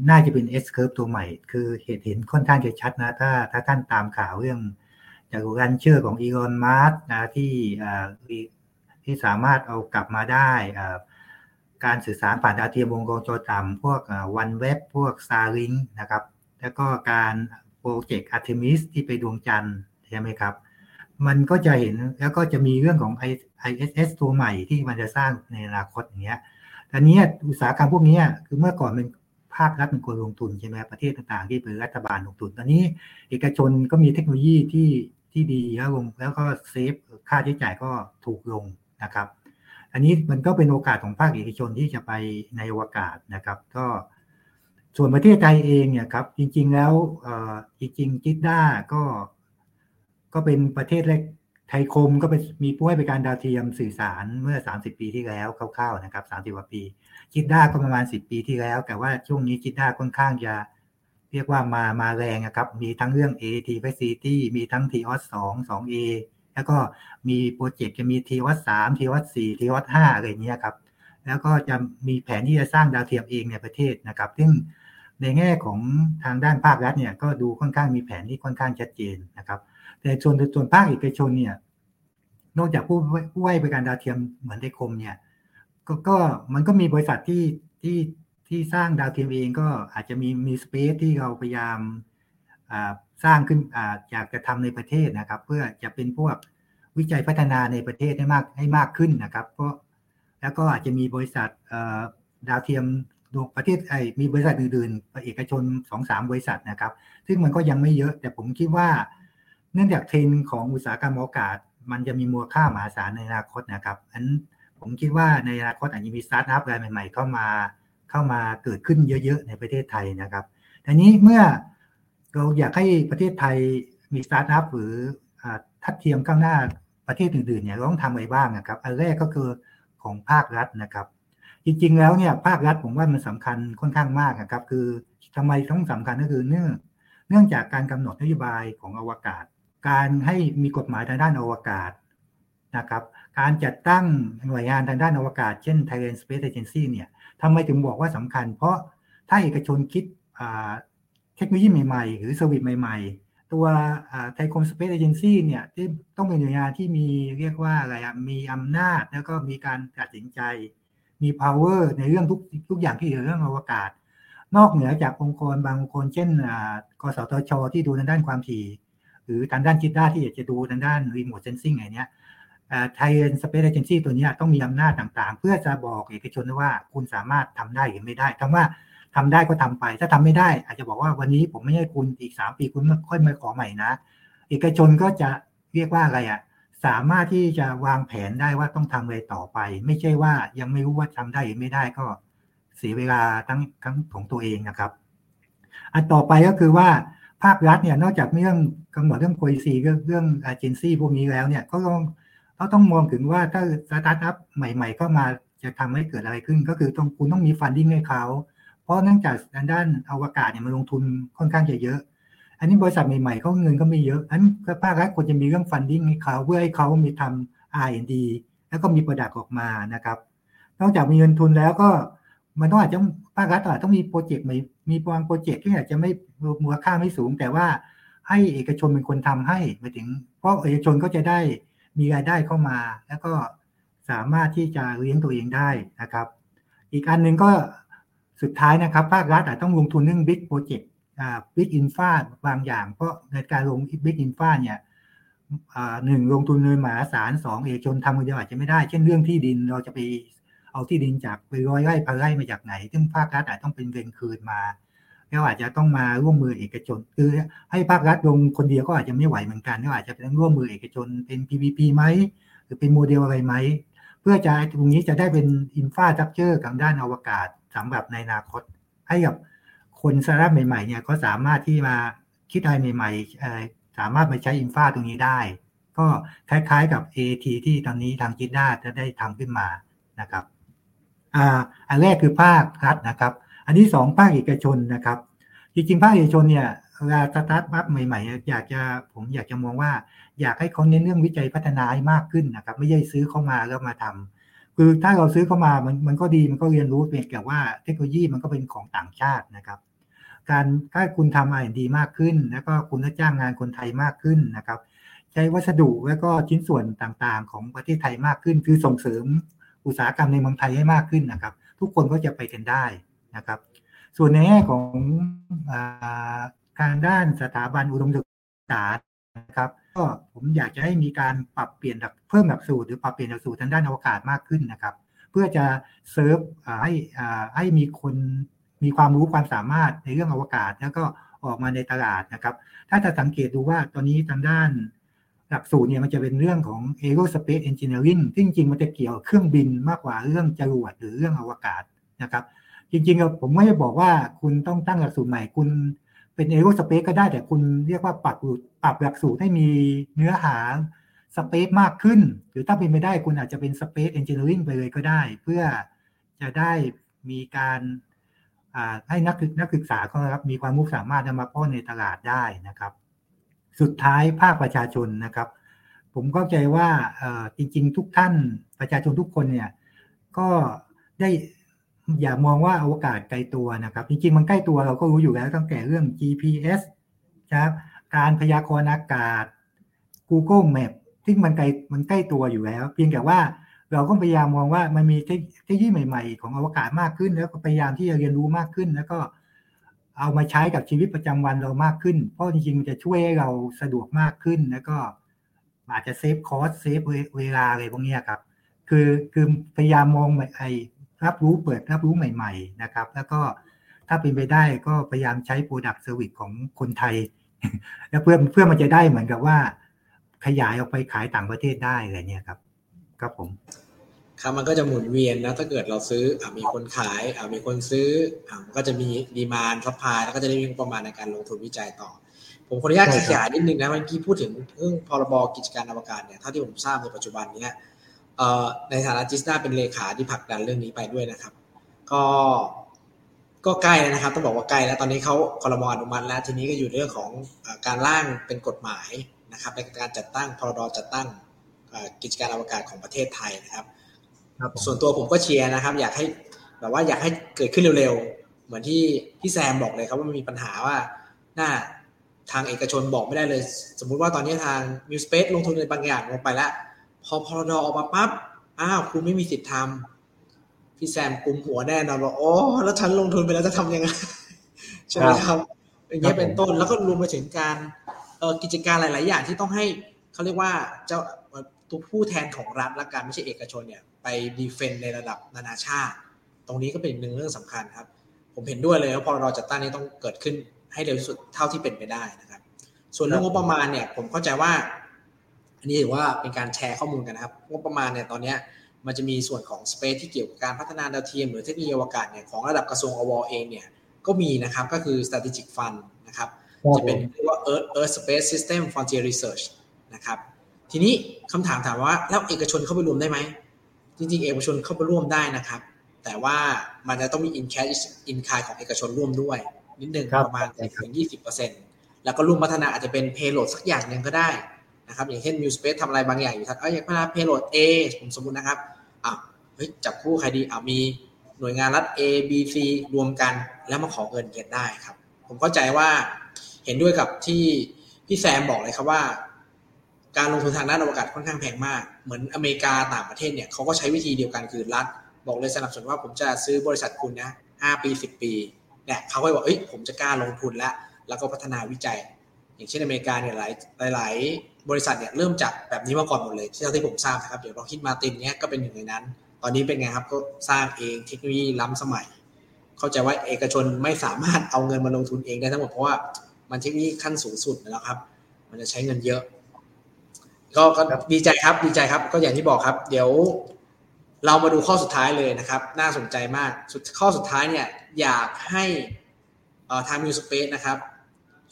น่าจะเป็น S curve ตัวใหม่ คือเหตุเห็นค่อนข้างจะชัดนะ ถ้าถ้าท่านตามข่าวเรื่องจากการเชื่อของอีลอนมัสนะที่ที่สามารถเอากลับมาได้ การสื่อสารผ่านดาวเทียมวงกลมจอต่ำพวกวันเว็บพวก Starlink นะครับ แล้วก็การโปรเจกต์ Artemis ที่ไปดวงจันทร์ใช่ไหมครับ มันก็จะเห็นแล้วก็จะมีเรื่องของ ISS ตัวใหม่ที่มันจะสร้างในอนาคตอย่างเงี้ยแต่นี้อุตสาหกรรมพวกนี้คือเมื่อก่อนมันภาครัฐเป็นคนลงทุนใช่ไหมประเทศต่างๆ ที่เป็นรัฐบาลลงทุน ตอนนี้เอกชนก็มีเทคโนโลยีที่ที่ดีแล้วลงแล้วก็เซฟค่าใช้จ่ายก็ถูกลงนะครับ อันนี้มันก็เป็นโอกาสของภาคเอกชนที่จะไปในอวกาศนะครับ ก็ส่วนประเทศไทยเองเนี่ยครับจริง ๆ แล้วจริงๆจิตด้าก็ก็เป็นประเทศแรกไทยคมก็เป็นมีผู้ให้บริการดาวเทียมสื่อสารเมื่อ 30 ปีที่แล้วคร่าวๆนะครับ30กว่าปีจิด้าก็ประมาณ 10 ปีที่แล้ว แต่ว่าช่วงนี้จิด้าค่อนข้างจะเรียกว่ามามาแรงนะครับ มีทั้งเรื่อง AT Facility มีทั้ง TOS 2 2A แล้วก็มีโปรเจกต์จะมี TOS 3 TOS 4 TOS 5อะไรเงี้ยครับแล้วก็จะมีแผนที่จะสร้างดาวเทียมเองในประเทศนะครับ ซึ่งในแง่ของทางด้านภาครัฐเนี่ยก็ดูค่อนข้างมีแผนที่ค่อนข้างชัดเจนนะครับ แต่ส่วนส่วนภาคเอกชนเนี่ย นอกจากผู้ผู้ให้บริการดาวเทียมเหมือนไดคมเนี่ยก็ก็มันก็มีบริษัทที่ที่ที่สร้างดาวเทียมเองก็อาจจะมีมีสเปซที่เราพยายาม สร้างขึ้นออยากจะทำในประเทศนะครับ เพื่อจะเป็นพวกวิจัยพัฒนาในประเทศให้มากให้มากขึ้นนะครับเพราะแล้วก็อาจจะมีบริษัทดาวเทียมดวงประเทศไอมีบริษัทอื่นๆเอกชนสองสามบริษัทนะครับ ซึ่งมันก็ยังไม่เยอะ แต่ผมคิดว่า เนื่องจากเทรนของอุตสาหกรรมอวกาศ มันจะมีมูลค่ามหาศาลในอนาคตนะครับอันผมคิดว่าในอนาคตอาจจะมีสตาร์ทอัพรายใหม่ๆเข้ามาเข้ามาเกิดขึ้นเยอะๆในประเทศไทยนะครับทีนี้เมื่อ เราอยากให้ประเทศไทยมีสตาร์ทอัพหรือทัดเทียมข้างหน้าประเทศอื่นๆเนี่ยเราต้องทำอะไรบ้างนะครับ อันแรกก็คือของภาครัฐนะครับ จริงๆแล้วเนี่ยภาครัฐผมว่ามันสำคัญค่อนข้างมากนะครับ คือทำไมต้องสำคัญก็คือเนื่องเนื่องจากการกำหนดนโยบายของอวกาศ การให้มีกฎหมายทางด้านอวกาศนะครับ การจัดตั้งหน่วยงานทางด้านอวกาศ เช่น Thailand Space Agency เนี่ยทำไมถึงบอกว่าสำคัญ เพราะถ้าเอกชนคิด เทคโนโลยีใหม่ ๆ หรือสวิตใหม่ ๆ ตัว Thai Space Agency เนี่ยที่ต้องเป็นหน่วยงานที่มีเรียกว่าอะไรอะมีอำนาจแล้วก็มีการตัดสินใจ มี power ในเรื่องทุกทุกอย่างที่เกี่ยวกับเรื่องอวกาศ นอกเหนือจากองค์กรบางองค์กรเช่นกสทช ที่ดูทางด้านความถี่ หรือทางด้าน GISTDA ที่อยากจะดูทางด้าน remote sensing อะไรเนี้ย Thai Space Agency ตัวนี้ต้องมีอำนาจต่างๆ เพื่อจะบอกเอกชนว่าคุณสามารถทำได้หรือไม่ได้คำว่า ทำได้ก็ทำไป ถ้าทำไม่ได้ อาจจะบอกว่าวันนี้ผมไม่ให้คุณอีกสามปีคุณค่อยมาขอใหม่นะ เอกชนก็จะเรียกว่าอะไรอะ่ะสามารถที่จะวางแผนได้ว่าต้องทำอะไรต่อไป ไม่ใช่ว่ายังไม่รู้ว่าทำได้หรือไม่ได้ก็เสียเวลาทั้งทั้งของตัวเองนะครับ อันต่อไปก็คือว่าภาครัฐเนี่ยนอกจากเรื่องกำหนดเรื่อง policy เรื่องเรื่องเอเจนซี่พวกนี้แล้วเนี่ยก็ต้องเขาต้องมองถึงว่าถ้าสตาร์ทอัพใหม่ ๆ ก็มาจะทำให้เกิดอะไรขึ้น ก็คือต้องคุณต้องมี funding ให้เขา เพราะเนื่องจากด้านอวกาศเนี่ยมันลงทุนค่อนข้างจะเยอะ อันนี้บริษัทใหม่ๆเขาเงินก็ไม่เยอะ อันก็ภาครัฐควรจะมีเรื่อง funding ให้เขาเพื่อให้เขามีทำ R&D แล้วก็มี product ออกมานะครับ นอกจากมีเงินทุนแล้วก็มันต้องอาจจะภาครัฐอาจต้องมี project ใหม่มีบาง project ที่อาจจะไม่มูลค่าไม่สูง แต่ว่าให้เอกชนเป็นคนทำให้หมายถึง เพราะเอกชนก็จะได้มีรายได้เข้ามา แล้วก็สามารถที่จะเลี้ยงตัวเองได้นะครับ อีกอันหนึ่งก็ สุดท้ายนะครับภาครัฐอาจต้องลงทุนเรื่อง big project big infra บางอย่าง เพราะในการลง big infra เนี่ยหนึ่งลงทุนเงินมหาศาลสองเอกชนทำคนเดียวอาจจะไม่ได้ เช่นเรื่องที่ดินเราจะไปเอาที่ดินจากไปร้อยไร่พันไร่มาจากไหน ซึ่งภาครัฐอาจต้องเป็นเงินคืนมาแล้วอาจจะต้องมาร่วมมือเอกชน คือให้ภาครัฐลงคนเดียวก็อาจจะไม่ไหวเหมือนกันก็อาจจะต้องร่วมมือเอกชนเป็น PPP ไหมหรือเป็นโมเดลอะไรไหม เพื่อจะตรงนี้จะได้เป็น infrastructure ทางด้านอวกาศ สำหรับในอนาคต ให้กับคนสตาร์ทใหม่ๆเนี่ยก็สามารถที่มาคิดอะไรใหม่ๆสามารถมาใช้ infra ตรงนี้ได้ ก็คล้ายๆกับ AIT ที่ตอนนี้ทาง GISTDA จะได้ทำขึ้นมานะครับอ่าอันแรกคือภาครัฐนะครับ อันที่สองภาคเอกชนนะครับ จริงๆ ภาคเอกชนเนี่ยเวลาสตาร์ทอัพใหม่ๆ อยากจะผมอยากจะมองว่า อยากให้เขาเน้นเรื่องวิจัยพัฒนาให้มากขึ้นนะครับ ไม่ใช่ซื้อเข้ามาแล้วมาทำ คือถ้าเราซื้อเข้ามามันมันก็ดีมันก็เรียนรู้เพียงแต่ว่าเทคโนโลยีมันก็เป็นของต่างชาตินะครับ การถ้าคุณทำอะไรดีมากขึ้น แล้วก็คุณจ้างงานคนไทยมากขึ้นนะครับ ใช้วัสดุแล้วก็ชิ้นส่วนต่างๆ ของประเทศไทยมากขึ้น คือส่งเสริมอุตสาหกรรมในเมืองไทยให้มากขึ้นนะครับ ทุกคนก็จะไปกันได้นะครับ ส่วนในแง่ของการด้านสถาบันอุดมศึกษานะครับ ก็ผมอยากจะให้มีการปรับเปลี่ยนเพิ่มหลักสูตรหรือปรับเปลี่ยนหลักสูตรทางด้านอวกาศมากขึ้นนะครับ เพื่อจะเซิร์ฟให้ให้มีคนมีความรู้ความสามารถในเรื่องอวกาศ แล้วก็ออกมาในตลาดนะครับ ถ้าจะสังเกตดูว่าตอนนี้ทางด้านหลักสูตรเนี่ยมันจะเป็นเรื่องของ aerospace engineering ที่จริงมันจะเกี่ยวเครื่องบินมากกว่าเรื่องจรวดหรือเรื่องอวกาศนะครับ จริงๆผมไม่ได้บอกว่าคุณต้องตั้งหลักสูตรใหม่คุณ เป็นเอโรสเปซก็ได้แต่คุณเรียกว่าปรับปรับหลักสูตรให้มีเนื้อหาสเปซมากขึ้น หรือถ้าเป็นไม่ได้คุณอาจจะเป็นสเปซเอนจิเนียริงไปเลยก็ได้ เพื่อจะได้มีการให้นักนักศึกษาเขาครับมีความมุขสามารถนำมาป้อนในตลาดได้นะครับ สุดท้ายภาคประชาชนนะครับ ผมเข้าใจว่าจริง ๆ ทุกท่านประชาชนทุกคนเนี่ยก็ได้ อย่ามองว่าอวกาศไกลตัวนะครับ จริงๆ มันใกล้ตัวเราก็รู้อยู่แล้วตั้งแต่เรื่อง GPS ครับการพยากรณ์อากาศ Google Map ที่มันไกลมันใกล้ตัวอยู่แล้ว เพียงแต่ว่าเราก็พยายามมองว่ามันมีเทคโนโลยีใหม่ ๆ ของอวกาศมากขึ้น แล้วก็พยายามที่จะเรียนรู้มากขึ้น แล้วก็เอามาใช้กับชีวิตประจำวันเรามากขึ้น เพราะจริงๆ มันจะช่วยให้เราสะดวกมากขึ้น แล้วก็อาจจะ save cost save เวลาอะไรพวกนี้ครับ คือคือพยายามมองไอ้ รับรู้เปิดรับรู้ใหม่ ๆ นะครับ แล้วก็ถ้าเป็นไปได้ก็พยายามใช้ product service ของคนไทย แล้วเพื่อเพื่อมันจะได้เหมือนกับว่า ขยายออกไปขายต่างประเทศได้อะไรเนี่ยครับ ครับผมครับมันก็จะหมุนเวียนนะ ถ้าเกิดเราซื้ออ่ามีคนขายอ่ามีคนซื้ออ่ามันก็จะมี demand supply แล้วก็จะได้มีงบประมาณในการลงทุนวิจัยต่อ ผมขออนุญาตขยายนิดนึงนะเมื่อกี้พูดถึงเรื่องพรบกิจการอวกาศเนี่ยเท่าที่ผมทราบในปัจจุบันเนี้ย ในฐานะ GISTDA เป็นเลขาที่ผลักดันเรื่องนี้ไปด้วยนะครับ ก็ก็ใกล้แล้วนะครับ ต้องบอกว่าใกล้แล้วตอนนี้เขาคอรมออนุมัติแล้วทีนี้ก็อยู่เรื่องของการร่างเป็นกฎหมายนะครับในการจัดตั้งพรบจัดตั้งกิจการอวกาศของประเทศไทยนะครับส่วนตัวผมก็เชียร์นะครับ อยากให้แบบว่าอยากให้เกิดขึ้นเร็วๆ เหมือนที่พี่แซมบอกเลยครับว่ามันมีปัญหาว่าหน้าทางเอกชนบอกไม่ได้เลย สมมุติว่าตอนนี้ทางมิวสเปซลงทุนในบางอย่างลงไปแล้ว พอพรดออกมาปั๊บอ้าวคุณไม่มีสิทธิ์ทำพี่แซมกุมหัวแน่นอนว่าโอ้แล้วฉันลงทุนไปแล้วจะทำยังไงใช่ไหมครับอย่างเงี้ยเป็นต้นแล้วก็รวมไปถึงการกิจการหลาย ๆ อย่างที่ต้องให้เขาเรียกว่าเจ้าตัวผู้แทนของรัฐและการไม่ใช่เอกชนเนี่ยไปดีเฟนในระดับนานาชาติ ตรงนี้ก็เป็นหนึ่งเรื่องสำคัญครับ ผมเห็นด้วยเลยว่าพอเราจัดตั้งนี้ต้องเกิดขึ้นให้เร็วที่สุดเท่าที่เป็นไปได้นะครับ ส่วนเรื่องงบประมาณเนี่ยผมเข้าใจว่า อันนี้ถือว่าเป็นการแชร์ข้อมูลกันนะครับงบประมาณเนี่ยตอนนี้มันจะมีส่วนของสเปซที่เกี่ยวกับการพัฒนาดาวเทียมหรือเทคโนโลยีอวกาศเนี่ยของระดับกระทรวงอวเองเนี่ยก็มีนะครับก็คือ strategic fund นะครับจะเป็นเรียกว่า Earth Earth Space System Frontier Research นะครับทีนี้คำถามถามว่าแล้วเอกชนเข้าไปรวมได้ไหม จริงๆ เอกชนเข้าไปร่วมได้นะครับ แต่ว่ามันจะต้องมี in cash in kind ของเอกชนร่วมด้วย นิดนึงประมาณถึงยี่สิบเปอร์เซ็นต์แล้วก็ร่วมพัฒนาอาจจะเป็น payload สักอย่างหนึ่งก็ได้ นะครับอย่างเช่น New Space ทำอะไรบางอย่างอยู่ทักเอ้ยพัฒนา payload A ผมสมมตินะครับอะเฮ้ยจับคู่ใครดีอะมีหน่วยงานรัฐ A B C รวมกันแล้วมาขอเงินเก็ตได้ครับ ผมเข้าใจว่าเห็นด้วยกับที่พี่แซมบอกเลยครับว่า การลงทุนทางด้านอวกาศค่อนข้างแพงมาก เหมือนอเมริกาต่างประเทศเนี่ยเขาก็ใช้วิธีเดียวกันคือรัฐ บอกเลยสนับสนุนว่าผมจะซื้อบริษัทคุณนะห้าปีสิบปีเนี่ยเขาก็บอกเอ้ยผมจะกล้าลงทุนแล้วแล้วก็พัฒนาวิจัย อย่างเช่นอเมริกาเนี่ยหลายหลาย บริษัทเนี่ยเริ่มจากแบบนี้มาก่อนหมดเลยที่เท่าที่ผมทราบนะครับเดี๋ยวเราคิดมาตินเนี่ยก็เป็นหนึ่งในนั้น ตอนนี้เป็นไงครับก็สร้างเองเทคโนโลยีล้ำสมัย เข้าใจว่าเอกชนไม่สามารถเอาเงินมาลงทุนเองได้ทั้งหมดเพราะว่ามันเทคโนโลยีขั้นสูงสุดแล้วครับ มันจะใช้เงินเยอะ ก็ดีใจครับดีใจครับ ก็อย่างที่บอกครับ เดี๋ยว เรามาดูข้อสุดท้ายเลยนะครับ น่าสนใจมากข้อสุดท้ายเนี่ย อยากให้ทางมิวสเปซนะครับ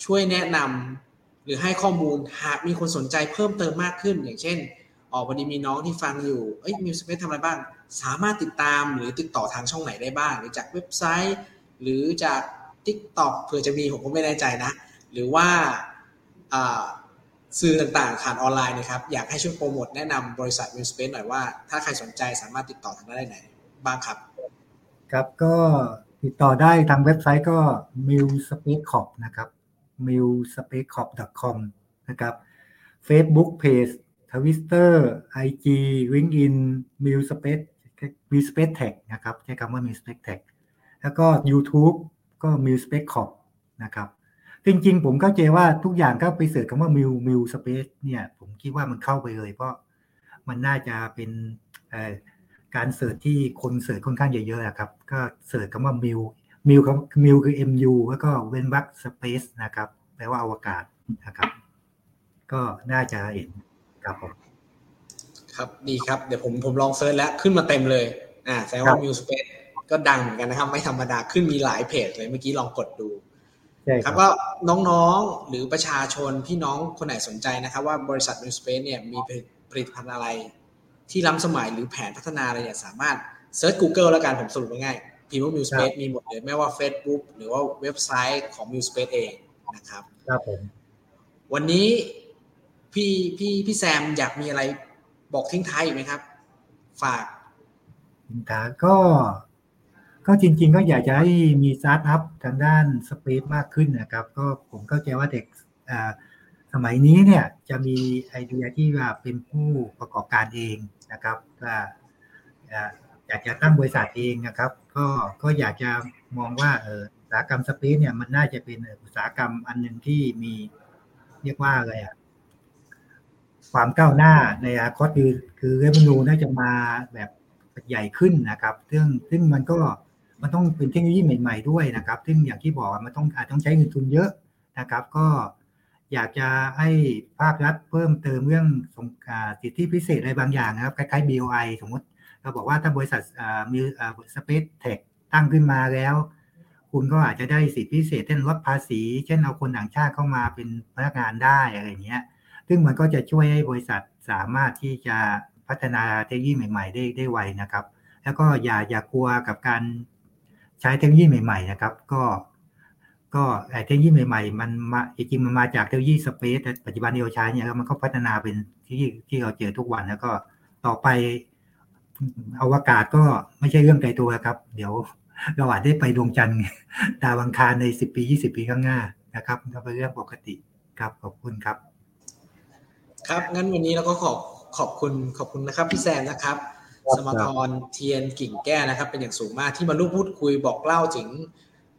ช่วยแนะนำ หรือให้ข้อมูลหากมีคนสนใจเพิ่มเติมมากขึ้น อย่างเช่นออกวันนี้มีน้องที่ฟังอยู่เอ้ยมิวสเปซทำอะไรบ้าง สามารถติดตามหรือติดต่อทางช่องไหนได้บ้าง หรือจากเว็บไซต์ หรือจาก t ิ k t o k เผื่อจะมีผมก็ไม่แน่ใจนะ หรือว่าสื่อต่างๆผ่านออนไลน์นะครับ อยากให้ช่วยโปรโมทแนะนำบริษัท m i l Space หน่อยว่า ถ้าใครสนใจสามารถติดต่อทางได้ไหนบ้างครับ ครับก็ติดต่อได้ทางเว็บไซต์ก็ m i l Space c o p นะครับ m i l Space c o p com นะครับ Facebook Page Twitter IG LinkedIn m i l Space m i l Space Tech นะครับใช้คำว่า m i l Space Tech แล้วก็ YouTube ก็ m i l Space c o p นะครับจริงๆ ผมเข้าใจว่าทุกอย่างก็ไปเสิร์ชคำว่ามิวมิวสเปซเนี่ย ผมคิดว่ามันเข้าไปเลย เพราะมันน่าจะเป็นการเสิร์ชที่คนเสิร์ชค่อนข้างเยอะๆครับ ก็เสิร์ชคำว่ามิว มิวคำมิวคือ MU แล้วก็เวนวักสเปซนะครับ แปลว่าอวกาศนะครับ ก็น่าจะเห็นครับผมครับดีครับ เดี๋ยวผมผมลองเซิร์ชแล้วขึ้นมาเต็มเลยอ่าแสดงว่ามิวสเปซก็ดังเหมือนกันนะครับ ไม่ธรรมดาขึ้นมีหลายเพจเลยเมื่อกี้ลองกดดูครับก็น้องๆหรือประชาชนพี่น้องคนไหนสนใจนะครับ ว่าบริษัท New Space เนี่ยมีผลิตภัณฑ์อะไร ที่ล้ำสมัยหรือแผนพัฒนาอะไรเนี่ยสามารถsearch Google แล้วกันผมสรุปง่าย ๆพิมพ์ว่า mu Space มีหมดเลยไม่ว่า Facebook หรือว่าเว็บไซต์ของ mu Space เองนะครับครับผมวันนี้พี่พี่พี่แซมอยากมีอะไรบอกทิ้งท้ายอีกไหมครับ ฝากทิ้งท้ายก็ ก็จริง ๆ ก็อยากจะให้มีสตาร์ทอัพทางด้าน space มากขึ้นนะครับ ก็ผมเข้าใจว่าเด็กสมัยนี้เนี่ยจะมีไอเดียที่ว่าเป็นผู้ประกอบการเองนะครับว่าอยากจะตั้งบริษัทเองนะครับ ก็ก็อยากจะมองว่าเอออุตสาหกรรมสเปซเนี่ยมันน่าจะเป็นอุตสาหกรรมอันหนึ่งที่มีเรียกว่าอะไรอะความก้าวหน้าในอนาคตคือคือเรเวนูน่าจะมาแบบใหญ่ขึ้นนะครับ ซึ่งซึ่งมันก็มันต้องเป็นเทคโนโลยีใหม่ ๆด้วยนะครับ ซึ่งอย่างที่บอกมันต้องอาจต้องใช้เงินทุนเยอะนะครับ ก็อยากจะให้ภาครัฐเพิ่มเติมเรื่องสิทธิพิเศษอะไรบางอย่างนะครับคล้ายๆ BOI สมมติ เราบอกว่าถ้าบริษัทมีสเปซเทคตั้งขึ้นมาแล้ว คุณก็อาจจะได้สิทธิพิเศษเช่นลดภาษี เช่นเอาคนต่างชาติเข้ามาเป็นพนักงานได้อะไรเงี้ย ซึ่งมันก็จะช่วยให้บริษัทสามารถที่จะพัฒนาเทคโนโลยีใหม่ๆ ได้ได้ไวนะครับ แล้วก็อย่าอย่ากลัวกับการใช้เทคโนโลยีใหม่ ๆ นะครับ ก็ก็เทคโนโลยีใหม่ๆ มันมาจริงๆมันมาจากเทคโนโลยีสเปซปัจจุบันที่เราใช้เนี่ยมันก็พัฒนาเป็นที่ที่เราเจอทุกวันแล้วก็ต่อไป อวกาศก็ไม่ใช่เรื่องไกลตัวครับ เดี๋ยวเราอาจได้ไปดวงจันทร์ดาวอังคารในสิบปียี่สิบปีข้างหน้านะครับก็เป็นเรื่องปกติครับขอบคุณครับ ครับงั้นวันนี้เราก็ขอบขอบคุณขอบคุณนะครับพี่แซมนะครับ สมทรเทียนกิ่งแก้นะครับ เป็นอย่างสูงมากที่มาร่วมพูดคุยบอกเล่าถึง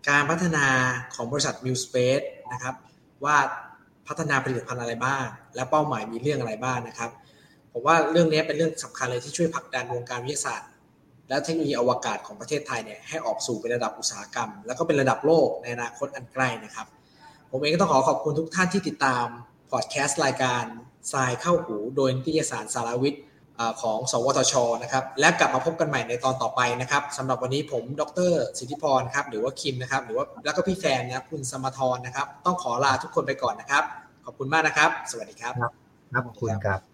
การพัฒนาของบริษัทมิวสเปซนะครับ ว่าพัฒนาผลิตภัณฑ์อะไรบ้าง และเป้าหมายมีเรื่องอะไรบ้างนะครับ ผมว่าเรื่องนี้เป็นเรื่องสำคัญเลยที่ช่วยผลักดันวงการวิทยาศาสตร์ และเทคโนโลยีอวกาศของประเทศไทยเนี่ยให้ออกสู่เป็นระดับอุตสาหกรรม แล้วก็เป็นระดับโลกในอนาคตอันใกล้นะครับ ผมเองก็ต้องขอขอบคุณทุกท่านที่ติดตามพอดแคสต์รายการทรายเข้าหู โดยนิตยสารสารวิทย์ของ สวทช นะครับ และกลับมาพบกันใหม่ในตอนต่อไปนะครับสำหรับวันนี้ผม ดร สิทธิพร ครับ หรือว่าคิม นะครับ หรือว่า แล้วก็พี่แฟนนะคุณสมทรนะครับ ต้องขอลาทุกคนไปก่อนนะครับ ขอบคุณมากนะครับ สวัสดีครับ ครับ ขอบคุณครับ